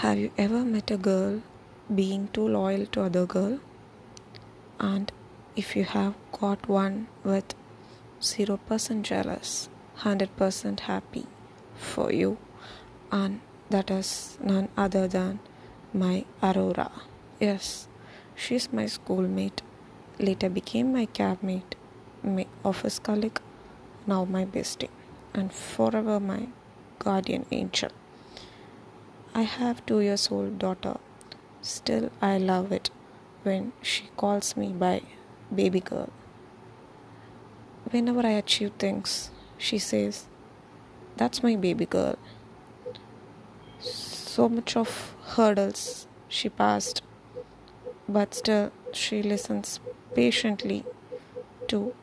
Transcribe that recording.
Have you ever met a girl being too loyal to other girl? And if you have got one with 0% jealous, 100% happy for you, and that is none other than my Aurora. Yes, she's my schoolmate, later became my cabmate, my office colleague, now my bestie, and forever my guardian angel. I have two years old daughter. Still I love it when she calls me by baby girl. Whenever I achieve things, she says, That's my baby girl. So much of hurdles she passed, but still she listens patiently to